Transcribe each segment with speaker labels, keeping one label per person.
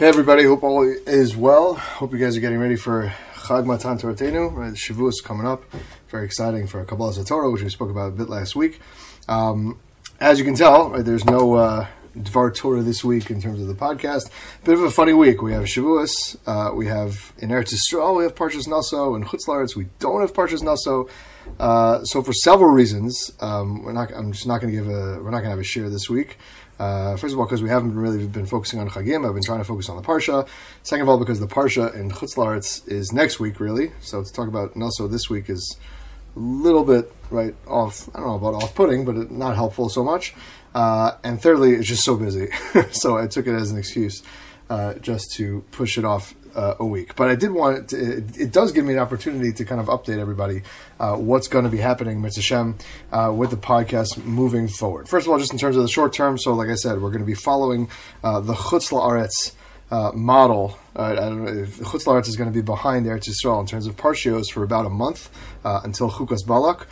Speaker 1: Hey everybody, hope all is well. Hope you guys are getting ready for Chag Matan Torateinu, right? Shavuos coming up. Very exciting for Kabbalah Torah, which we spoke about a bit last week. Um, as you can tell, right, there's no uh, Dvar Torah this week in terms of the podcast. Bit of a funny week. We have Shavuos, uh, we have in Eretz Yisrael, we have Parshas Naso, and Chutz La'aretz we don't have Parshas Naso. Uh, so for several reasons, um, we're not. I'm just not going to give a. We're not going to have a share this week. Uh, first of all, because we haven't really been focusing on Chagim, I've been trying to focus on the Parsha. Second of all, because the Parsha in Chutz La'aretz is next week, really. So to talk about Naso this week is a little bit right off. I don't know about off-putting, but not helpful so much. Uh, and thirdly, it's just so busy, so I took it as an excuse uh, just to push it off uh, a week. But I did want it, to, it, it, does give me an opportunity to kind of update everybody uh, what's going to be happening, Mitzvah uh, with the podcast moving forward. First of all, just in terms of the short term, so like I said, we're going to be following uh, the Chutz La'aretz uh, model. Uh, I don't know if Chutz is going to be behind there Eretz Yisrael in terms of parshios for about a month until Chukas Balak.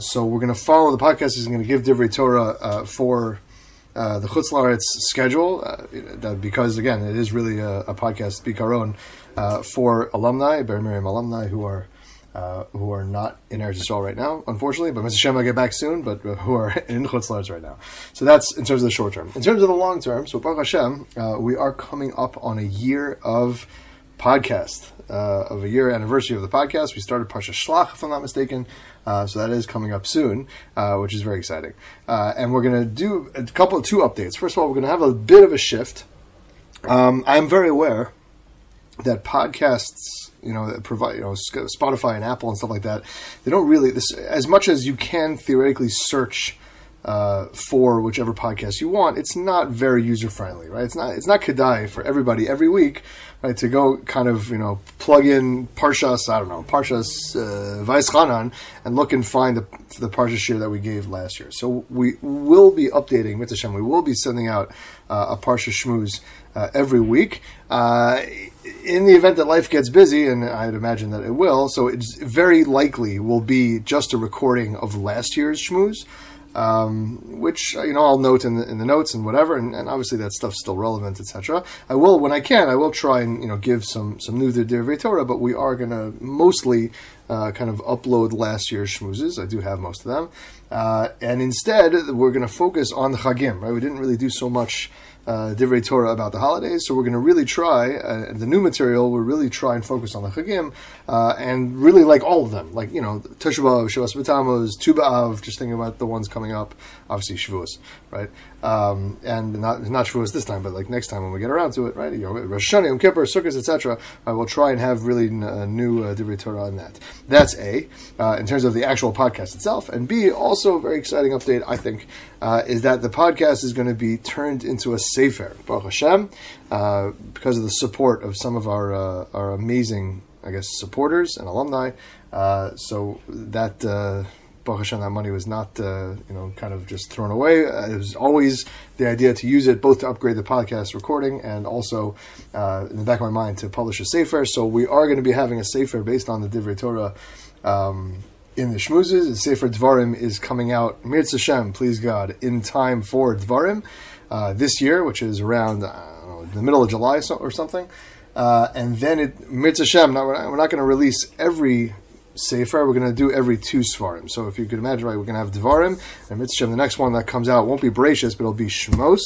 Speaker 1: so we're going to follow the podcast is going to give Divrei Torah for uh, the Chutz La'aretz schedule, uh, because again, it is really a, a podcast bikaron uh, for alumni, Be'er Miriam alumni who are uh, who are not in Eretz Yisrael right now, unfortunately. But Mr. Shem will get back soon, but who are in Chutz La'aretz right now. So that's in terms of the short term. In terms of the long term, so Baruch Hashem, uh, we are coming up on a year of podcast uh, of a year anniversary of the podcast. We started Parsha Shlach, if I'm not mistaken, uh, so that is coming up soon, uh, which is very exciting. Uh, and we're going to do a couple of two updates. First of all, we're going to have a bit of a shift. Um, I'm very aware that podcasts, you know, that provide, you know, Spotify and Apple and stuff like that, they don't really this as much as you can theoretically search uh, for whichever podcast you want, it's not very user friendly, right? It's not it's not kedai for everybody every week, right? To go kind of you know plug in parshas I don't know parshas uh, Vaeschanan and look and find the the parsha share that we gave last year. So we will be updating Mitzvah We will be sending out uh, a parsha shmooze uh, every week. Uh, in the event that life gets busy, and I'd imagine that it will, so it's very likely will be just a recording of last year's shmooze um, which you know I'll note in the, in the notes and whatever, and, and obviously that stuff's still relevant, etc. I will when I can, I will try and you know give some some new Divrei Torah, but we are going to mostly uh, kind of upload last year's schmoozes. I do have most of them, uh, and instead we're going to focus on the Chagim. Right, we didn't really do so much uh, Divrei Torah about the holidays. So we're going to really try uh, the new material. We'll really try and focus on the Chagim uh, and really like all of them, like you know Tisha B'av, Shavas B'Tammuz, Tu B'Av. Just thinking about the ones coming up, obviously Shavuos, right? Um, and not not Shavuos this time, but like next time when we get around to it, right? You know, Rosh Hashanah, Yom Kippur, Sukkot, etc. I will try and have really uh, new uh, Divrei Torah on that. That's a uh, in terms of the actual podcast itself, and B also a very exciting update. I think uh, is that the podcast is going to be turned into a sefer, Baruch Hashem, uh, because of the support of some of our uh, our amazing, I guess, supporters and alumni. Uh, so that. Uh, that money was not, uh, you know, kind of just thrown away. it was always the idea to use it both to upgrade the podcast recording and also, in the back of my mind, to publish a sefer. So we are going to be having a sefer based on the Divrei Torah um, in the Shmuzes. The Sefer Dvarim is coming out, Mirz Hashem, please God, in time for Dvarim uh, this year, which is around know, the middle of July or something. Uh, and then it, Mirz Hashem, not, we're not going to release every Sefer, we're going to do every two Sfarim. So if you could imagine, right, we're going to have Dvarim, and Mirz Hashem, the next one that comes out won't be Bereshis, but it'll be Shmos,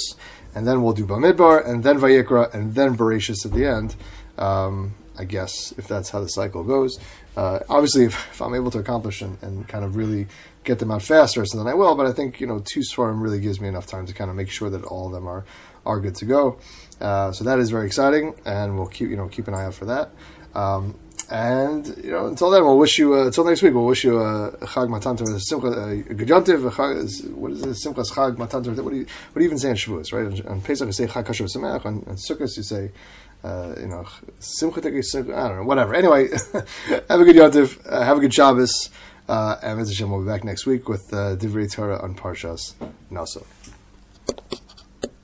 Speaker 1: and then we'll do Bamidbar, and then Vayikra, and then Bereshis at the end. Um, I guess, if that's how the cycle goes. Uh, obviously, if, if, I'm able to accomplish and, and, kind of really get them out faster, so then I will. But I think you know, two Sfarim really gives me enough time to kind of make sure that all of them are are good to go. Uh, so that is very exciting, and we'll keep you know keep an eye out for that. Um, and you know, until then, we'll wish you uh, until next week. We'll wish you a Chag Matan Torah, Simcha, a Gejantiv, what is it? Simchas Chag Matan Torah. What do you what do you even say in Shavuos? Right on, Pesach you say Chag Kasher Sameach. On, Sukkot you say uh, you know, Simcha I don't know, whatever. Anyway, have a good Yontif, uh, have a good Shabbos, uh, and will be back next week with uh, Divrei Torah on Parshas Naso.